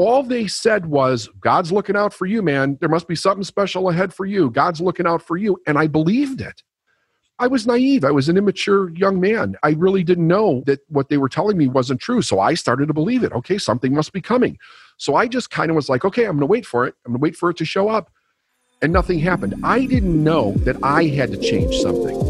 all they said was, God's looking out for you, man. There must be something special ahead for you. God's looking out for you. And I believed it. I was naive. I was an immature young man. I really didn't know that what they were telling me wasn't true. So I started to believe it. Okay, something must be coming. So I just kind of was like, okay, I'm going to wait for it. I'm going to wait for it to show up. And nothing happened. I didn't know that I had to change something.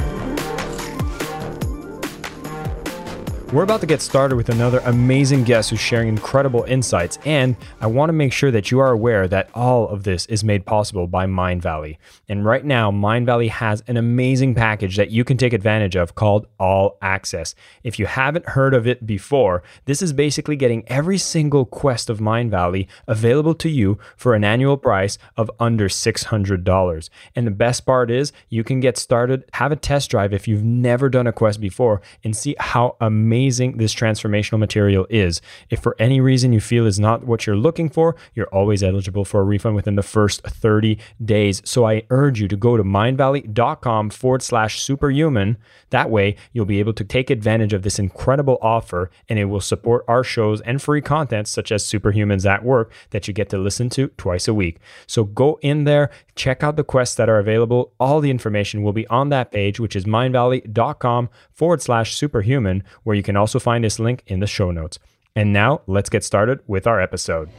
We're about to get started with another amazing guest who's sharing incredible insights, and I want to make sure that you are aware that all of this is made possible by Mindvalley. And right now, Mindvalley has an amazing package that you can take advantage of called All Access. If you haven't heard of it before, this is basically getting every single quest of Mindvalley available to you for an annual price of under $600. And the best part is, you can get started, have a test drive if you've never done a quest before, and see how amazing amazing this transformational material is. If for any reason you feel is not what you're looking for, you're always eligible for a refund within the first 30 days. So I urge you to go to mindvalley.com forward slash superhuman. That way, you'll be able to take advantage of this incredible offer and it will support our shows and free content such as Superhumans at Work that you get to listen to twice a week. So go in there, check out the quests that are available. All the information will be on that page, which is mindvalley.com forward slash superhuman, where you can also find this link in the show notes. And now let's get started with our episode.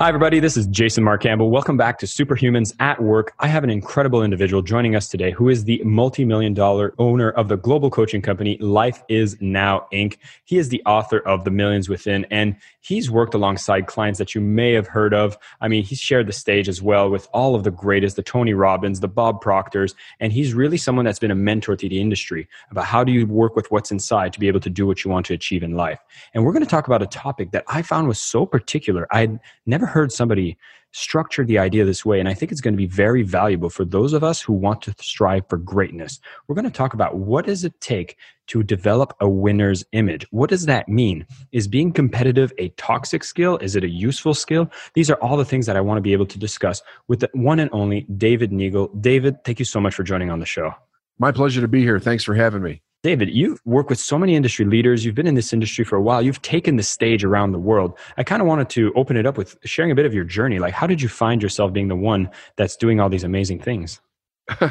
Hi, everybody. This is Jason Mark Campbell. Welcome back to Superhumans at Work. I have an incredible individual joining us today who is the multi million dollar owner of the global coaching company Life is Now Inc. He is the author of The Millions Within, and he's worked alongside clients that you may have heard of. I mean, he's shared the stage as well with all of the greatest, the Tony Robbins, the Bob Proctors, and he's really someone that's been a mentor to the industry about how do you work with what's inside to be able to do what you want to achieve in life. And we're going to talk about a topic that I found was so particular. I had never heard somebody structure the idea this way. And I think it's going to be very valuable for those of us who want to strive for greatness. We're going to talk about what does it take to develop a winner's image? What does that mean? Is being competitive a toxic skill? Is it a useful skill? These are all the things that I want to be able to discuss with the one and only David Neagle. David, thank you so much for joining on the show. My pleasure to be here. Thanks for having me. David, you work with so many industry leaders. You've been in this industry for a while. You've taken the stage around the world. I kind of wanted to open it up with sharing a bit of your journey. Like, how did you find yourself being the one that's doing all these amazing things?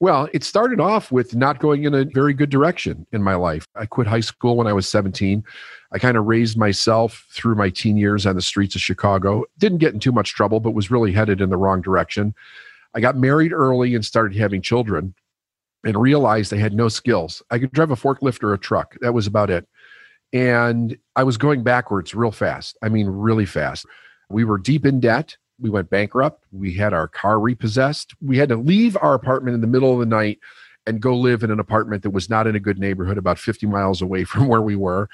well, it started off with not going in a very good direction in my life. I quit high school when I was 17. I kind of raised myself through my teen years on the streets of Chicago. Didn't get in too much trouble, but was really headed in the wrong direction. I got married early and started having children and realized I had no skills. I could drive a forklift or a truck. That was about it. And I was going backwards real fast. I mean, really fast. We were deep in debt. We went bankrupt. We had our car repossessed. We had to leave our apartment in the middle of the night and go live in an apartment that was not in a good neighborhood, about 50 miles away from where we were.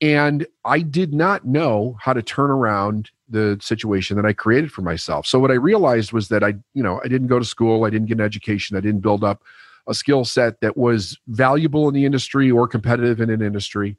And I did not know how to turn around the situation that I created for myself. So what I realized was that I, you know, I didn't go to school, I didn't get an education, I didn't build up a skill set that was valuable in the industry or competitive in an industry.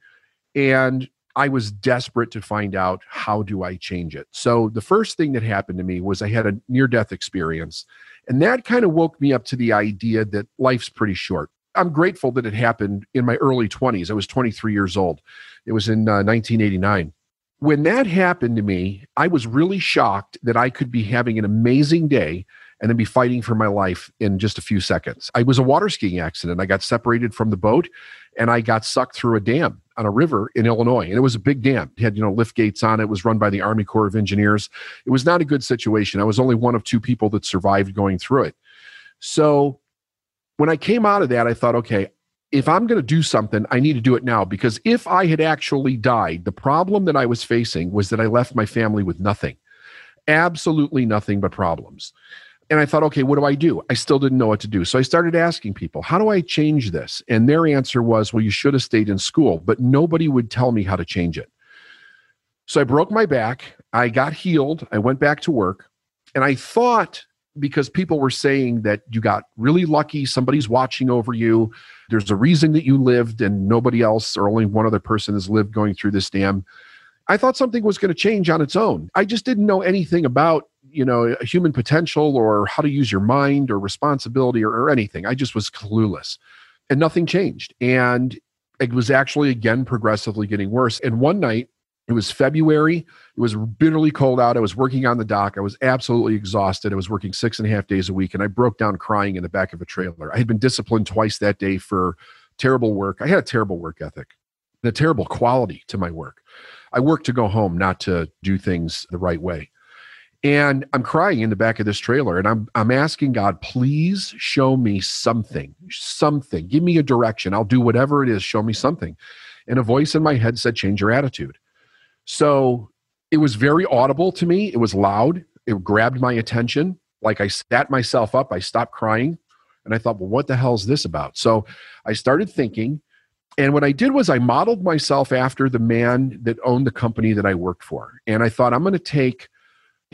And I was desperate to find out how do I change it. So the first thing that happened to me was I had a near death experience. And that kind of woke me up to the idea that life's pretty short. I'm grateful that it happened in my early 20s. I was 23 years old. It was in uh, 1989. When that happened to me, I was really shocked that I could be having an amazing day and then be fighting for my life in just a few seconds. I was a water skiing accident. I got separated from the boat and I got sucked through a dam on a river in Illinois. And it was a big dam. It had, you know, lift gates on it. it was run by the Army Corps of Engineers. It was not a good situation. I was only one of two people that survived going through it. So when I came out of that, I thought, okay, if I'm going to do something, I need to do it now because if I had actually died, the problem that I was facing was that I left my family with nothing, absolutely nothing but problems and I thought, okay, what do I do? I still didn't know what to do. So I started asking people, how do I change this? And their answer was, well, you should have stayed in school, but nobody would tell me how to change it. So I broke my back. I got healed. I went back to work. And I thought because people were saying that you got really lucky, somebody's watching over you. There's a reason that you lived and nobody else or only one other person has lived going through this dam. I thought something was going to change on its own. I just didn't know anything about, you know, human potential or how to use your mind or responsibility or, or anything. I just was clueless. And nothing changed. And it was actually again progressively getting worse. And one night it was February. It was bitterly cold out. I was working on the dock. I was absolutely exhausted. I was working six and a half days a week, and I broke down crying in the back of a trailer. I had been disciplined twice that day for terrible work. I had a terrible work ethic, and a terrible quality to my work. I worked to go home, not to do things the right way. And I'm crying in the back of this trailer, and I'm I'm asking God, please show me something, something. Give me a direction. I'll do whatever it is. Show me something. And a voice in my head said, change your attitude. So it was very audible to me. It was loud. It grabbed my attention. Like I sat myself up, I stopped crying, and I thought, well, what the hell is this about? So I started thinking. And what I did was I modeled myself after the man that owned the company that I worked for. And I thought, I'm going to take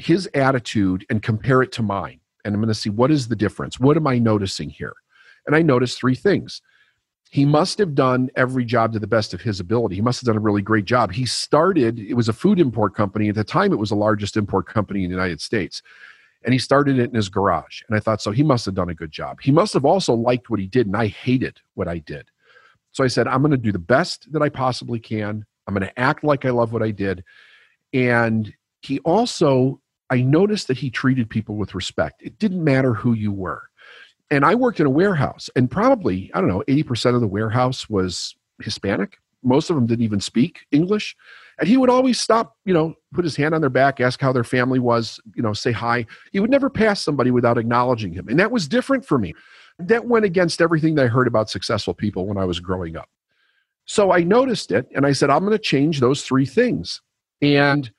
his attitude and compare it to mine. And I'm going to see what is the difference? What am I noticing here? And I noticed three things he must have done every job to the best of his ability. He must have done a really great job. He started, it was a food import company. At the time, it was the largest import company in the United States. And he started it in his garage. And I thought, so he must have done a good job. He must have also liked what he did, and I hated what I did. So I said, I'm going to do the best that I possibly can. I'm going to act like I love what I did. And he also, I noticed that he treated people with respect. It didn't matter who you were and I worked in a warehouse, and probably, I don't know, 80% of the warehouse was Hispanic. Most of them didn't even speak English. And he would always stop, you know, put his hand on their back, ask how their family was, you know, say hi. He would never pass somebody without acknowledging him. And that was different for me. That went against everything that I heard about successful people when I was growing up. So I noticed it and I said, I'm going to change those three things. And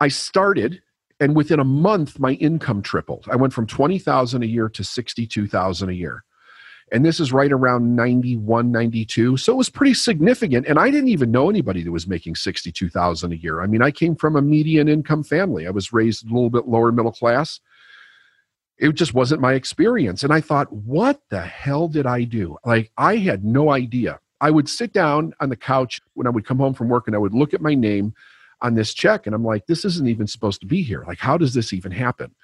I started and within a month my income tripled. I went from 20000 a year to 62000 a year. And this is right around 91 92 so it was pretty significant. And i didn't even know anybody that was making 62000 a year. I mean i came from a median income family. I was raised a little bit lower middle class. It just wasn't my experience. And i thought what the hell did i do? Like i had no idea. I would sit down on the couch when i would come home from work and i would look at my name on this check. And I'm like, this isn't even supposed to be here. Like, how does this even happen?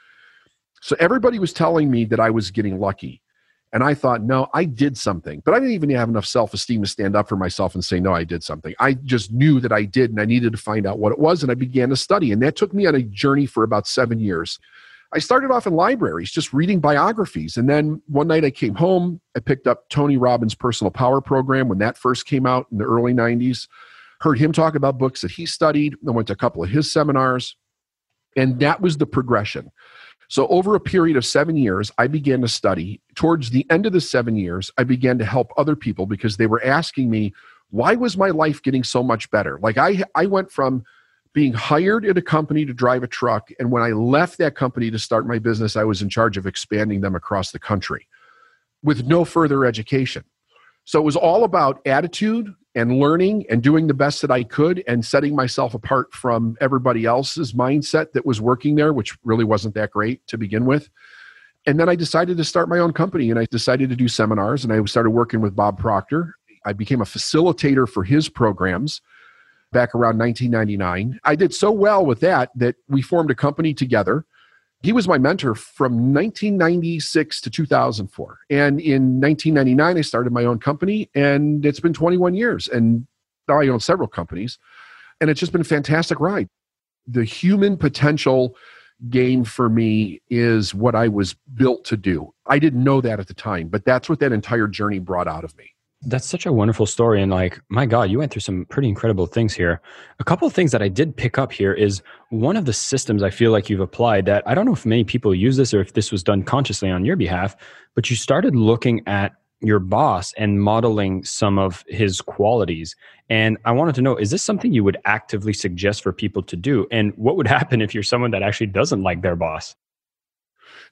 So everybody was telling me that I was getting lucky. And I thought, no, I did something. But I didn't even have enough self esteem to stand up for myself and say, no, I did something. I just knew that I did and I needed to find out what it was. And I began to study. And that took me on a journey for about seven years. I started off in libraries, just reading biographies. And then one night I came home, I picked up Tony Robbins' personal power program when that first came out in the early 90s heard him talk about books that he studied. I went to a couple of his seminars, and that was the progression. So, over a period of seven years, I began to study. Towards the end of the seven years, I began to help other people because they were asking me, why was my life getting so much better? Like, I, I went from being hired at a company to drive a truck. And when I left that company to start my business, I was in charge of expanding them across the country with no further education. So it was all about attitude and learning and doing the best that I could and setting myself apart from everybody else's mindset that was working there, which really wasn't that great to begin with. And then I decided to start my own company and I decided to do seminars and I started working with Bob Proctor. I became a facilitator for his programs back around 1999. I did so well with that that we formed a company together he was my mentor from 1996 to 2004 and in 1999 i started my own company and it's been 21 years and now i own several companies. And it's just been a fantastic ride. The human potential game for me is what i was built to do. I didn't know that at the time but that's what that entire journey brought out of me that's such a wonderful story. And like, my God, you went through some pretty incredible things here. A couple of things that I did pick up here is one of the systems I feel like you've applied that I don't know if many people use this or if this was done consciously on your behalf, but you started looking at your boss and modeling some of his qualities. And I wanted to know is this something you would actively suggest for people to do? And what would happen if you're someone that actually doesn't like their boss?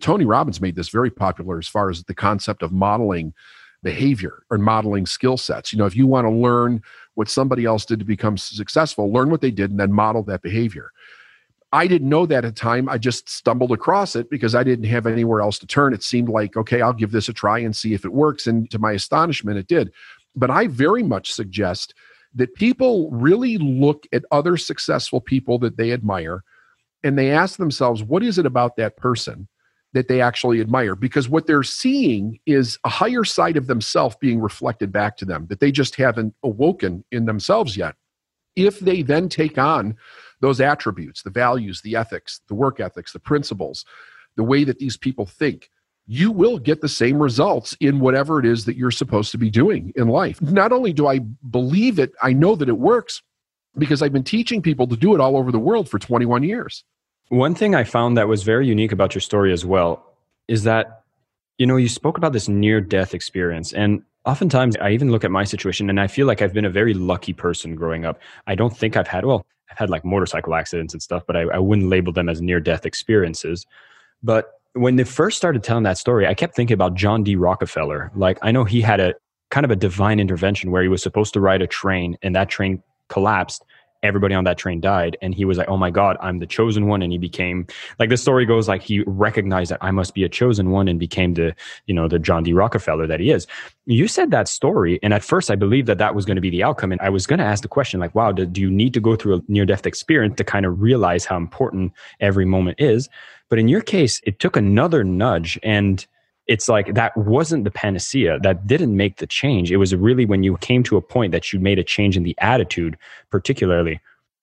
Tony Robbins made this very popular as far as the concept of modeling behavior or modeling skill sets. You know, if you want to learn what somebody else did to become successful, learn what they did and then model that behavior. I didn't know that at the time. I just stumbled across it because I didn't have anywhere else to turn. It seemed like, okay, I'll give this a try and see if it works. And to my astonishment, it did. But I very much suggest that people really look at other successful people that they admire and they ask themselves, what is it about that person that they actually admire? Because what they're seeing is a higher side of themselves being reflected back to them that they just haven't awoken in themselves yet. If they then take on those attributes, the values, the ethics, the work ethics, the principles, the way that these people think, you will get the same results in whatever it is that you're supposed to be doing in life. Not only do I believe it, I know that it works because I've been teaching people to do it all over the world for 21 years. One thing I found that was very unique about your story as well is that, you know, you spoke about this near death experience. And oftentimes I even look at my situation and I feel like I've been a very lucky person growing up. I don't think I've had, well, I've had like motorcycle accidents and stuff, but I, I wouldn't label them as near death experiences. But when they first started telling that story, I kept thinking about John D. Rockefeller. Like, I know he had a kind of a divine intervention where he was supposed to ride a train and that train collapsed. Everybody on that train died. And he was like, oh my God, I'm the chosen one. And he became, like, the story goes like he recognized that I must be a chosen one and became the, you know, the John D. Rockefeller that he is. You said that story. And at first, I believed that that was going to be the outcome. And I was going to ask the question, like, wow, do, do you need to go through a near death experience to kind of realize how important every moment is? But in your case, it took another nudge and it's like that wasn't the panacea. That didn't make the change. It was really when you came to a point that you made a change in the attitude particularly.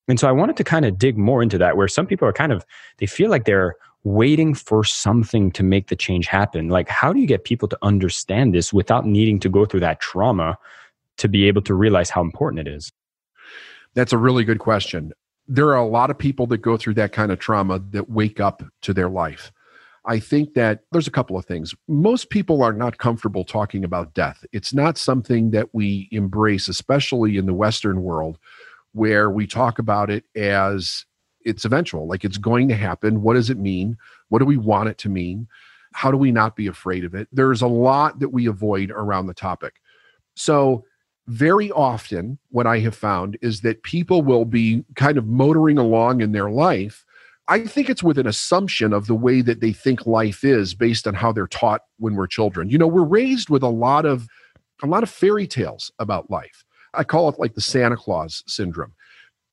And so i wanted to kind of dig more into that where some people are kind of they feel like they're waiting for something to make the change happen. Like how do you get people to understand this without needing to go through that trauma to be able to realize how important it is? That's a really good question. There are a lot of people that go through that kind of trauma that wake up to their life. I think that there's a couple of things. Most people are not comfortable talking about death. It's not something that we embrace, especially in the Western world, where we talk about it as it's eventual, like it's going to happen. What does it mean? What do we want it to mean? How do we not be afraid of it? There's a lot that we avoid around the topic. So, very often what i have found is that people will be kind of motoring along in their life i think it's with an assumption of the way that they think life is based on how they're taught when we're children. You know we're raised with a lot of a lot of fairy tales about life. I call it like the santa claus syndrome.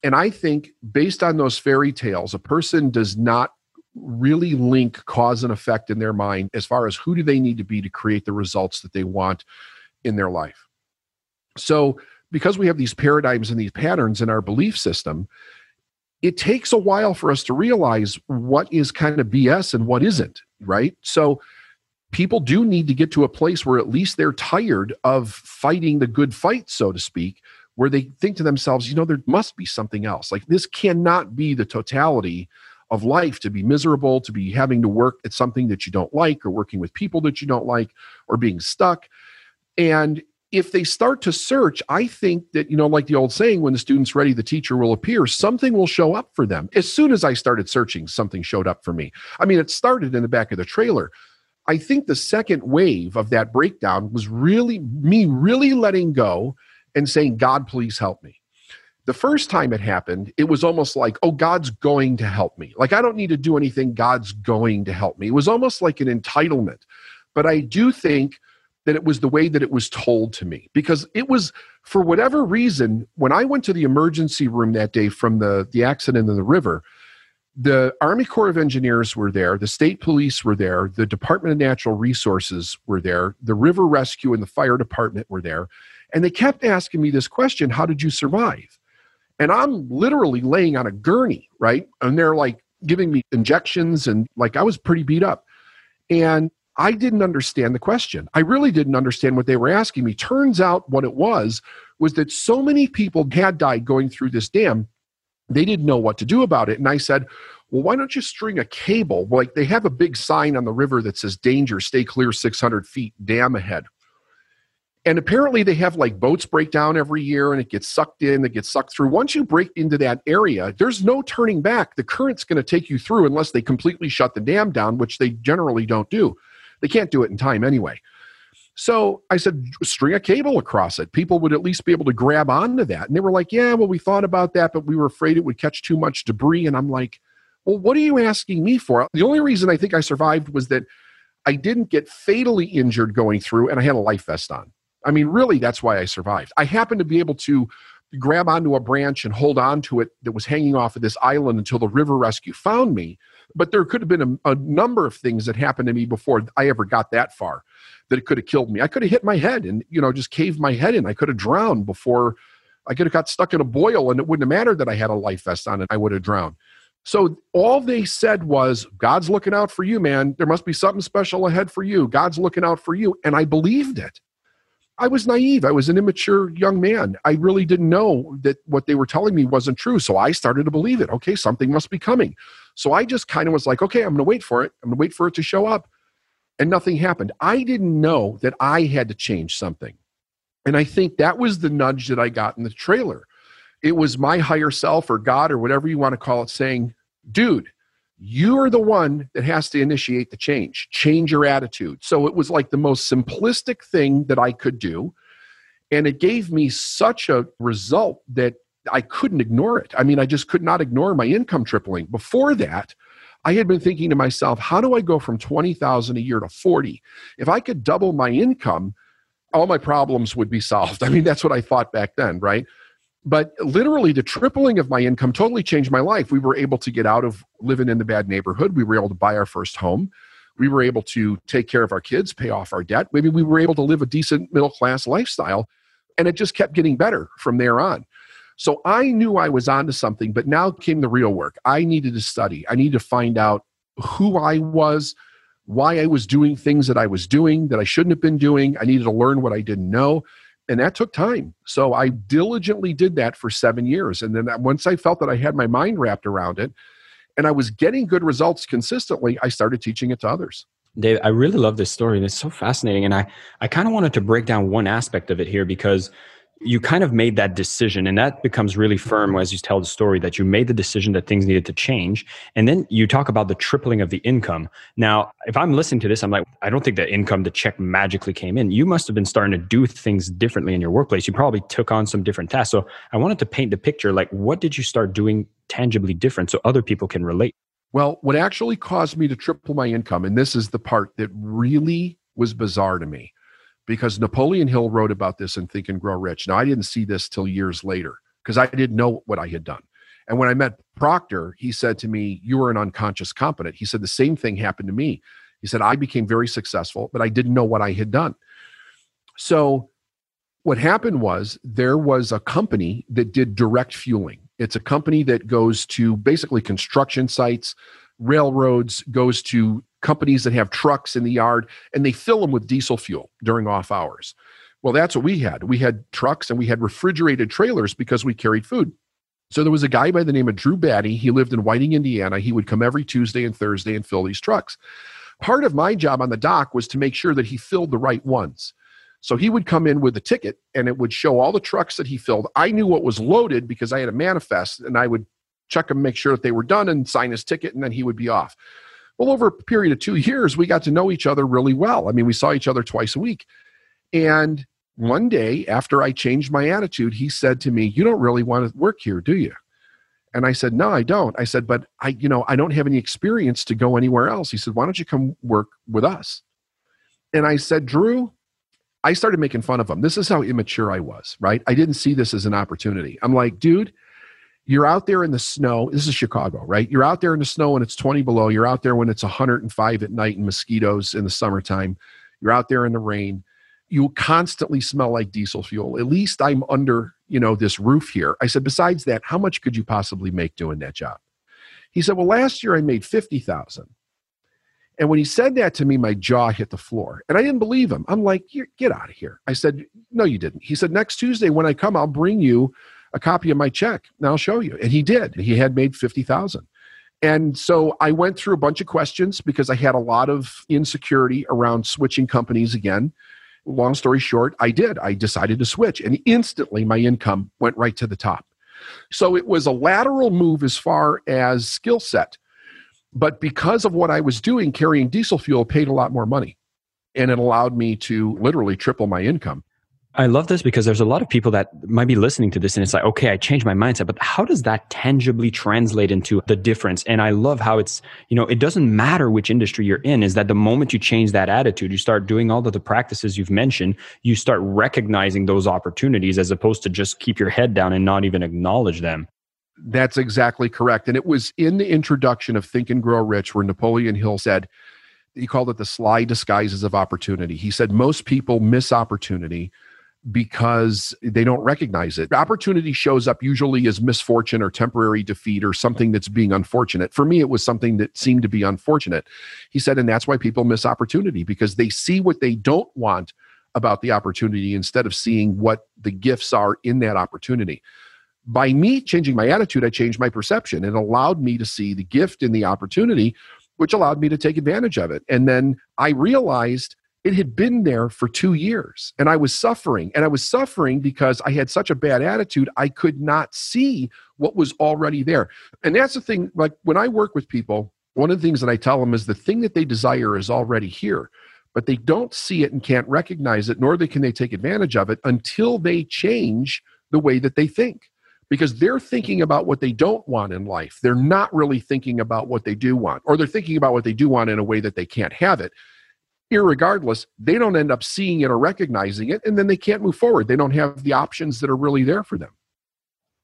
And i think based on those fairy tales a person does not really link cause and effect in their mind as far as who do they need to be to create the results that they want in their life. So, because we have these paradigms and these patterns in our belief system, it takes a while for us to realize what is kind of BS and what isn't, right? So, people do need to get to a place where at least they're tired of fighting the good fight, so to speak, where they think to themselves, you know, there must be something else. Like, this cannot be the totality of life to be miserable, to be having to work at something that you don't like, or working with people that you don't like, or being stuck. And if they start to search, I think that, you know, like the old saying, when the student's ready, the teacher will appear, something will show up for them. As soon as I started searching, something showed up for me. I mean, it started in the back of the trailer. I think the second wave of that breakdown was really me really letting go and saying, God, please help me. The first time it happened, it was almost like, oh, God's going to help me. Like, I don't need to do anything. God's going to help me. It was almost like an entitlement. But I do think that it was the way that it was told to me. Because it was for whatever reason when i went to the emergency room that day from the the accident in the river the army corps of engineers were there the state police were there the department of natural resources were there the river rescue and the fire department were there and they kept asking me this question how did you survive? And i'm literally laying on a gurney right? And they're like giving me injections and like i was pretty beat up. And I didn't understand the question. I really didn't understand what they were asking me. Turns out what it was was that so many people had died going through this dam, they didn't know what to do about it. And I said, well, why don't you string a cable? Like they have a big sign on the river that says danger, stay clear 600 feet, dam ahead. And apparently they have like boats break down every year and it gets sucked in, it gets sucked through. Once you break into that area, there's no turning back. The current's going to take you through unless they completely shut the dam down, which they generally don't do. They can't do it in time anyway. So I said, string a cable across it. People would at least be able to grab onto that. And they were like, yeah, well, we thought about that, but we were afraid it would catch too much debris. And I'm like, Well, what are you asking me for? The only reason I think I survived was that I didn't get fatally injured going through and I had a life vest on. I mean, really, that's why I survived. I happened to be able to grab onto a branch and hold on to it that was hanging off of this island until the river rescue found me. But there could have been a, a number of things that happened to me before I ever got that far that it could have killed me. I could have hit my head and, you know, just caved my head in. I could have drowned before I could have got stuck in a boil and it wouldn't have mattered that I had a life vest on and I would have drowned. So all they said was, God's looking out for you, man. There must be something special ahead for you. God's looking out for you. And I believed it. I was naive. I was an immature young man. I really didn't know that what they were telling me wasn't true. So I started to believe it. Okay, something must be coming. So I just kind of was like, okay, I'm going to wait for it. I'm going to wait for it to show up. And nothing happened. I didn't know that I had to change something. And I think that was the nudge that I got in the trailer. It was my higher self or God or whatever you want to call it saying, dude, you're the one that has to initiate the change, change your attitude. So it was like the most simplistic thing that I could do. And it gave me such a result that I couldn't ignore it. I mean, I just could not ignore my income tripling. Before that, I had been thinking to myself, how do I go from 20,000 a year to 40? If I could double my income, all my problems would be solved. I mean, that's what I thought back then, right? But literally, the tripling of my income totally changed my life. We were able to get out of living in the bad neighborhood. We were able to buy our first home. We were able to take care of our kids, pay off our debt. Maybe we were able to live a decent middle class lifestyle. And it just kept getting better from there on. So I knew I was onto something, but now came the real work. I needed to study. I needed to find out who I was, why I was doing things that I was doing that I shouldn't have been doing. I needed to learn what I didn't know. And that took time. So I diligently did that for seven years. And then once I felt that I had my mind wrapped around it and I was getting good results consistently, I started teaching it to others. Dave, I really love this story and it's so fascinating. And I, I kind of wanted to break down one aspect of it here because you kind of made that decision and that becomes really firm as you tell the story that you made the decision that things needed to change and then you talk about the tripling of the income. Now if i'm listening to this i'm like i don't think the income the check magically came in. You must have been starting to do things differently in your workplace. You probably took on some different tasks. So i wanted to paint the picture like what did you start doing tangibly different so other people can relate? Well what actually caused me to triple my income and this is the part that really was bizarre to me because Napoleon Hill wrote about this in Think and Grow Rich. Now, I didn't see this till years later because I didn't know what I had done. And when I met Proctor, he said to me, You were an unconscious competent. He said, The same thing happened to me. He said, I became very successful, but I didn't know what I had done. So, what happened was there was a company that did direct fueling. It's a company that goes to basically construction sites, railroads, goes to companies that have trucks in the yard and they fill them with diesel fuel during off hours. Well, that's what we had. We had trucks and we had refrigerated trailers because we carried food. So there was a guy by the name of Drew Batty. He lived in Whiting, Indiana. He would come every Tuesday and Thursday and fill these trucks. Part of my job on the dock was to make sure that he filled the right ones. So he would come in with a ticket and it would show all the trucks that he filled. I knew what was loaded because I had a manifest and I would check them, make sure that they were done and sign his ticket, and then he would be off. Well, over a period of two years, we got to know each other really well. I mean, we saw each other twice a week. And one day after I changed my attitude, he said to me, You don't really want to work here, do you? And I said, No, I don't. I said, But I, you know, I don't have any experience to go anywhere else. He said, Why don't you come work with us? And I said, Drew, I started making fun of him. This is how immature I was, right? I didn't see this as an opportunity. I'm like, dude, you're out there in the snow. This is Chicago, right? You're out there in the snow and it's 20 below. You're out there when it's 105 at night and mosquitoes in the summertime. You're out there in the rain. You constantly smell like diesel fuel. At least I'm under, you know, this roof here. I said, besides that, how much could you possibly make doing that job? He said, well, last year I made 50,000. And when he said that to me, my jaw hit the floor. And I didn't believe him. I'm like, get out of here. I said, no, you didn't. He said, next Tuesday when I come, I'll bring you a copy of my check and I'll show you. And he did. He had made 50,000. And so I went through a bunch of questions because I had a lot of insecurity around switching companies again. Long story short, I did. I decided to switch and instantly my income went right to the top. So it was a lateral move as far as skill set. But because of what I was doing, carrying diesel fuel paid a lot more money. And it allowed me to literally triple my income. I love this because there's a lot of people that might be listening to this and it's like, okay, I changed my mindset, but how does that tangibly translate into the difference? And I love how it's, you know, it doesn't matter which industry you're in, is that the moment you change that attitude, you start doing all of the practices you've mentioned, you start recognizing those opportunities as opposed to just keep your head down and not even acknowledge them. That's exactly correct. And it was in the introduction of Think and Grow Rich where Napoleon Hill said, he called it the sly disguises of opportunity. He said most people miss opportunity because they don't recognize it. Opportunity shows up usually as misfortune or temporary defeat or something that's being unfortunate. For me, it was something that seemed to be unfortunate. He said, and that's why people miss opportunity because they see what they don't want about the opportunity instead of seeing what the gifts are in that opportunity. By me changing my attitude, I changed my perception. It allowed me to see the gift in the opportunity, which allowed me to take advantage of it. And then I realized it had been there for two years and I was suffering. And I was suffering because I had such a bad attitude, I could not see what was already there. And that's the thing, like when I work with people, one of the things that I tell them is the thing that they desire is already here, but they don't see it and can't recognize it, nor can they take advantage of it until they change the way that they think because they're thinking about what they don't want in life. They're not really thinking about what they do want, or they're thinking about what they do want in a way that they can't have it irregardless, they don't end up seeing it or recognizing it, and then they can't move forward. They don't have the options that are really there for them.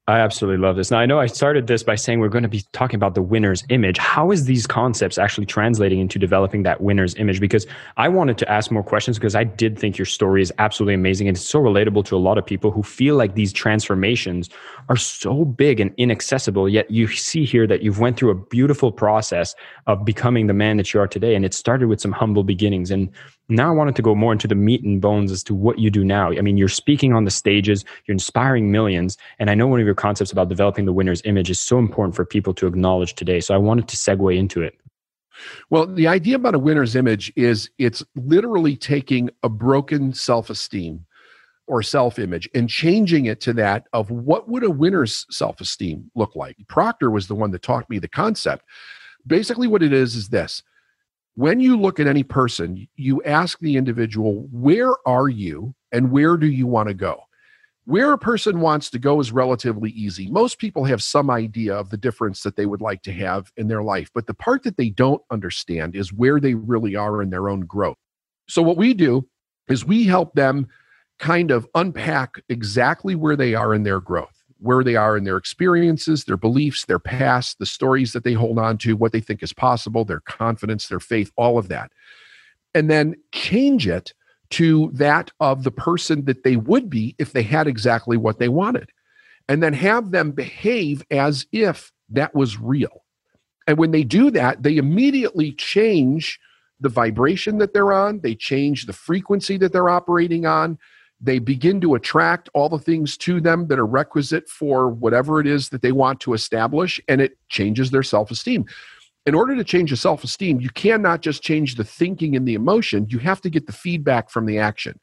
I absolutely love this. Now, I know I started this by saying we're going to be talking about the winner's image. How is these concepts actually translating into developing that winner's image? Because I wanted to ask more questions because I did think your story is absolutely amazing and it's so relatable to a lot of people who feel like these transformations are so big and inaccessible. Yet you see here that you've went through a beautiful process of becoming the man that you are today, and it started with some humble beginnings. And now I wanted to go more into the meat and bones as to what you do now. I mean, you're speaking on the stages, you're inspiring millions. And I know one of your concepts about developing the winner's image is so important for people to acknowledge today. So I wanted to segue into it. Well, the idea about a winner's image is it's literally taking a broken self esteem or self image and changing it to that of what would a winner's self esteem look like. Proctor was the one that taught me the concept. Basically, what it is is this when you look at any person, you ask the individual, where are you and where do you want to go? Where a person wants to go is relatively easy. Most people have some idea of the difference that they would like to have in their life, but the part that they don't understand is where they really are in their own growth. So, what we do is we help them kind of unpack exactly where they are in their growth where they are in their experiences, their beliefs, their past, the stories that they hold on to, what they think is possible, their confidence, their faith, all of that. And then change it to that of the person that they would be if they had exactly what they wanted. And then have them behave as if that was real. And when they do that, they immediately change the vibration that they're on, they change the frequency that they're operating on, they begin to attract all the things to them that are requisite for whatever it is that they want to establish, and it changes their self esteem. In order to change your self esteem, you cannot just change the thinking and the emotion, you have to get the feedback from the action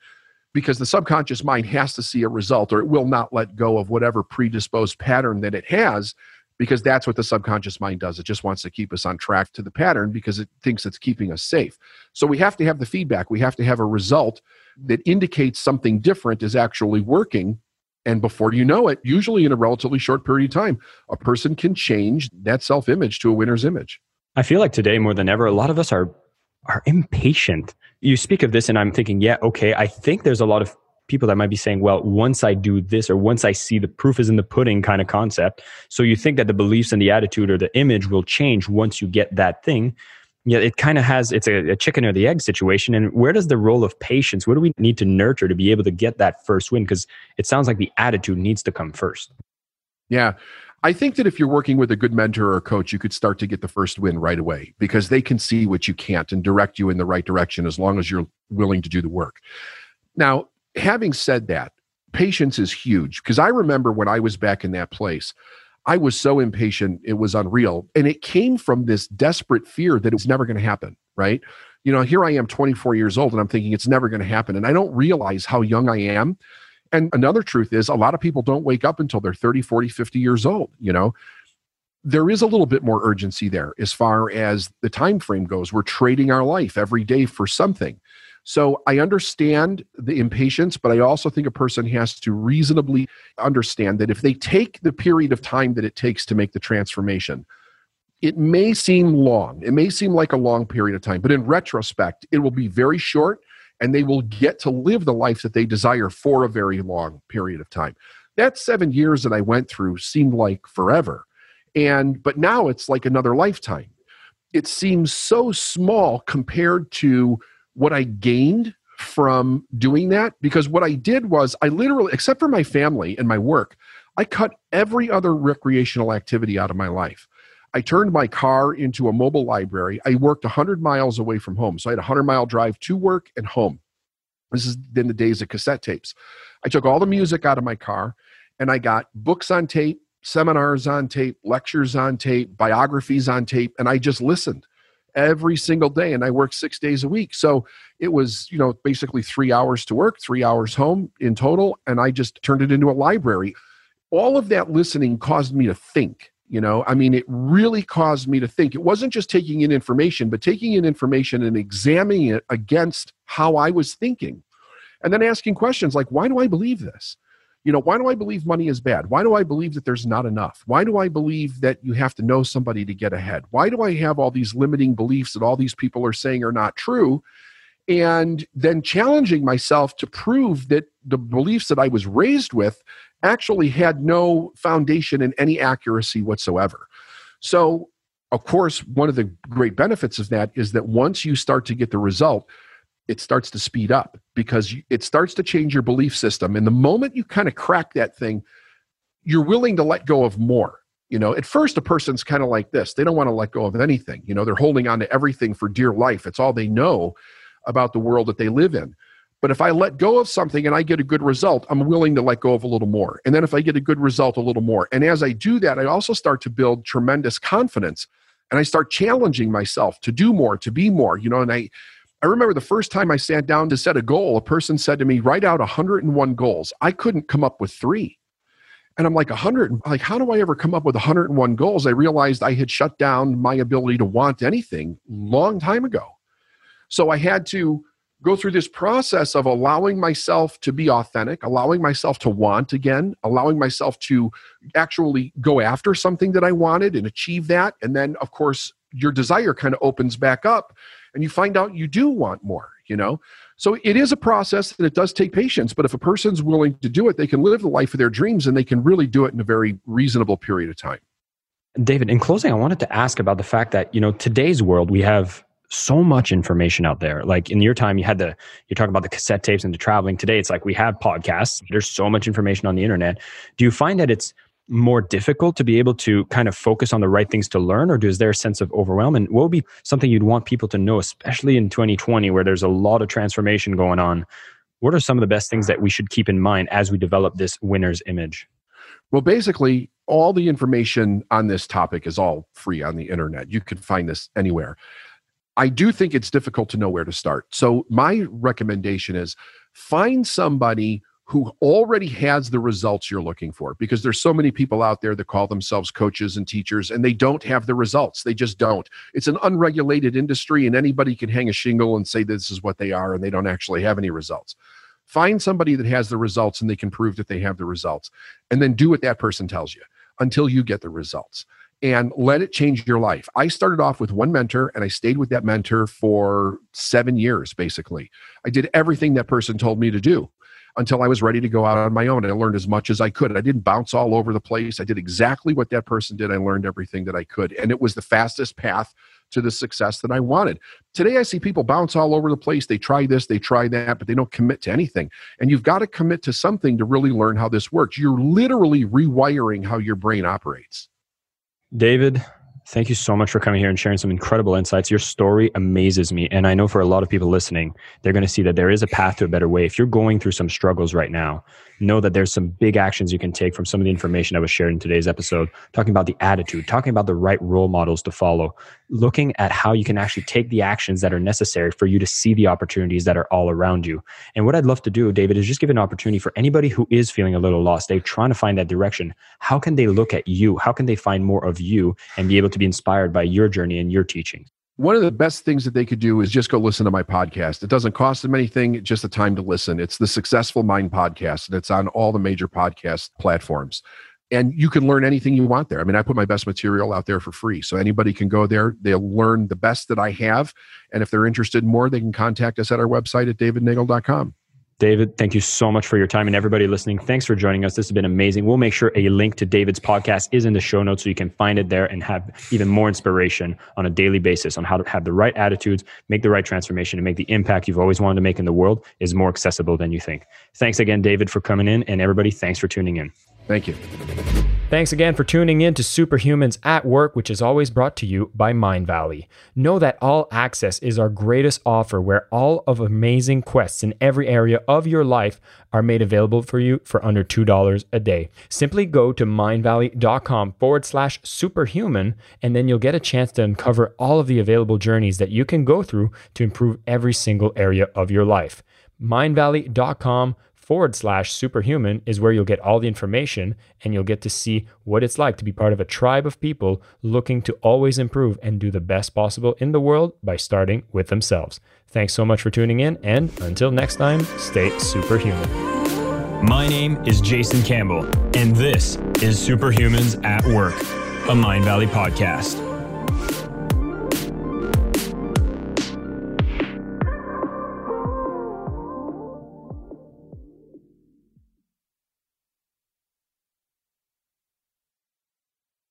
because the subconscious mind has to see a result or it will not let go of whatever predisposed pattern that it has because that's what the subconscious mind does. It just wants to keep us on track to the pattern because it thinks it's keeping us safe. So we have to have the feedback. We have to have a result that indicates something different is actually working. And before you know it, usually in a relatively short period of time, a person can change that self image to a winner's image. I feel like today more than ever, a lot of us are are impatient. You speak of this, and I'm thinking, yeah, okay. I think there's a lot of people that might be saying, well, once I do this or once I see the proof is in the pudding kind of concept. So you think that the beliefs and the attitude or the image will change once you get that thing yeah, it kind of has it's a, a, chicken or the egg situation. And where does the role of patience? What do we need to nurture to be able to get that first win? Because it sounds like the attitude needs to come first. Yeah. I think that if you're working with a good mentor or coach, you could start to get the first win right away because they can see what you can't and direct you in the right direction as long as you're willing to do the work. Now, having said that, patience is huge because I remember when I was back in that place, I was so impatient, it was unreal. And it came from this desperate fear that it was never going to happen, right? You know, here I am 24 years old and I'm thinking it's never going to happen. And I don't realize how young I am. And another truth is a lot of people don't wake up until they're 30, 40, 50 years old, you know. There is a little bit more urgency there as far as the time frame goes. We're trading our life every day for something. So I understand the impatience, but I also think a person has to reasonably understand that if they take the period of time that it takes to make the transformation, it may seem long. It may seem like a long period of time, but in retrospect, it will be very short and they will get to live the life that they desire for a very long period of time. That seven years that I went through seemed like forever. And, but now it's like another lifetime. It seems so small compared to what I gained from doing that because what I did was I literally, except for my family and my work, I cut every other recreational activity out of my life. I turned my car into a mobile library. I worked 100 miles away from home. So I had a 100 mile drive to work and home. This is in the days of cassette tapes. I took all the music out of my car and I got books on tape, seminars on tape, lectures on tape, biographies on tape, and I just listened every single day and I worked six days a week. So it was, you know, basically three hours to work, three hours home in total. And I just turned it into a library. All of that listening caused me to think you know i mean it really caused me to think it wasn't just taking in information but taking in information and examining it against how i was thinking and then asking questions like why do i believe this you know why do i believe money is bad? Why do i believe that there's not enough? Why do i believe that you have to know somebody to get ahead? Why do i have all these limiting beliefs that all these people are saying are not true? And then challenging myself to prove that the beliefs that i was raised with actually had no foundation in any accuracy whatsoever. So, of course, one of the great benefits of that is that once you start to get the result, it starts to speed up because it starts to change your belief system. And the moment you kind of crack that thing, you're willing to let go of more. You know, at first, a person's kind of like this. They don't want to let go of anything. You know, they're holding on to everything for dear life. It's all they know about the world that they live in. But if I let go of something and I get a good result, I'm willing to let go of a little more. And then if I get a good result, a little more. And as I do that, I also start to build tremendous confidence and I start challenging myself to do more, to be more, you know, and I, I remember the first time I sat down to set a goal, a person said to me, write out 101 goals. I couldn't come up with three. And I'm like, 100, like, how do I ever come up with 101 goals? I realized I had shut down my ability to want anything long time ago. So I had to go through this process of allowing myself to be authentic, allowing myself to want again, allowing myself to actually go after something that I wanted and achieve that. And then, of course, your desire kind of opens back up and you find out you do want more, you know? So it is a process and it does take patience, but if a person's willing to do it, they can live the life of their dreams and they can really do it in a very reasonable period of time. David, in closing, I wanted to ask about the fact that, you know, today's world, we have so much information out there. Like in your time, you had the, you're talking about the cassette tapes and the traveling. Today, it's like we have podcasts. There's so much information on the internet. Do you find that it's more difficult to be able to kind of focus on the right things to learn, or does there a sense of overwhelm? And what would be something you'd want people to know, especially in 2020, where there's a lot of transformation going on? What are some of the best things that we should keep in mind as we develop this winner's image? Well, basically, all the information on this topic is all free on the internet. You can find this anywhere. I do think it's difficult to know where to start. So, my recommendation is find somebody who already has the results you're looking for because there's so many people out there that call themselves coaches and teachers and they don't have the results they just don't it's an unregulated industry and anybody can hang a shingle and say this is what they are and they don't actually have any results find somebody that has the results and they can prove that they have the results and then do what that person tells you until you get the results and let it change your life. I started off with one mentor and I stayed with that mentor for seven years, basically. I did everything that person told me to do until I was ready to go out on my own. And I learned as much as I could. I didn't bounce all over the place. I did exactly what that person did. I learned everything that I could. And it was the fastest path to the success that I wanted. Today, I see people bounce all over the place. They try this, they try that, but they don't commit to anything. And you've got to commit to something to really learn how this works. You're literally rewiring how your brain operates. David, thank you so much for coming here and sharing some incredible insights. Your story amazes me. And I know for a lot of people listening, they're going to see that there is a path to a better way. If you're going through some struggles right now, know that there's some big actions you can take from some of the information that was shared in today's episode, talking about the attitude, talking about the right role models to follow, looking at how you can actually take the actions that are necessary for you to see the opportunities that are all around you. And what I'd love to do, David, is just give an opportunity for anybody who is feeling a little lost. They're trying to find that direction. How can they look at you? How can they find more of you and be able to be inspired by your journey and your teaching? one of the best things that they could do is just go listen to my podcast. It doesn't cost them anything, just the time to listen. It's the Successful Mind podcast, and it's on all the major podcast platforms. And you can learn anything you want there. I mean, I put my best material out there for free. So anybody can go there. They'll learn the best that I have. And if they're interested in more, they can contact us at our website at davidneagle.com. David, thank you so much for your time and everybody listening. Thanks for joining us. This has been amazing. We'll make sure a link to David's podcast is in the show notes so you can find it there and have even more inspiration on a daily basis on how to have the right attitudes, make the right transformation, and make the impact you've always wanted to make in the world is more accessible than you think. Thanks again, David, for coming in. And everybody, thanks for tuning in. Thank you. Thanks again for tuning in to Superhumans at Work, which is always brought to you by Mindvalley. Know that All Access is our greatest offer where all of amazing quests in every area of your life are made available for you for under $2 a day. Simply go to mindvalley.com forward slash superhuman, and then you'll get a chance to uncover all of the available journeys that you can go through to improve every single area of your life. Mindvalley.com forward slash superhuman is where you'll get all the information and you'll get to see what it's like to be part of a tribe of people looking to always improve and do the best possible in the world by starting with themselves. Thanks so much for tuning in, and until next time, stay superhuman. My name is Jason Campbell, and this is Superhumans at Work, a Mindvalley podcast.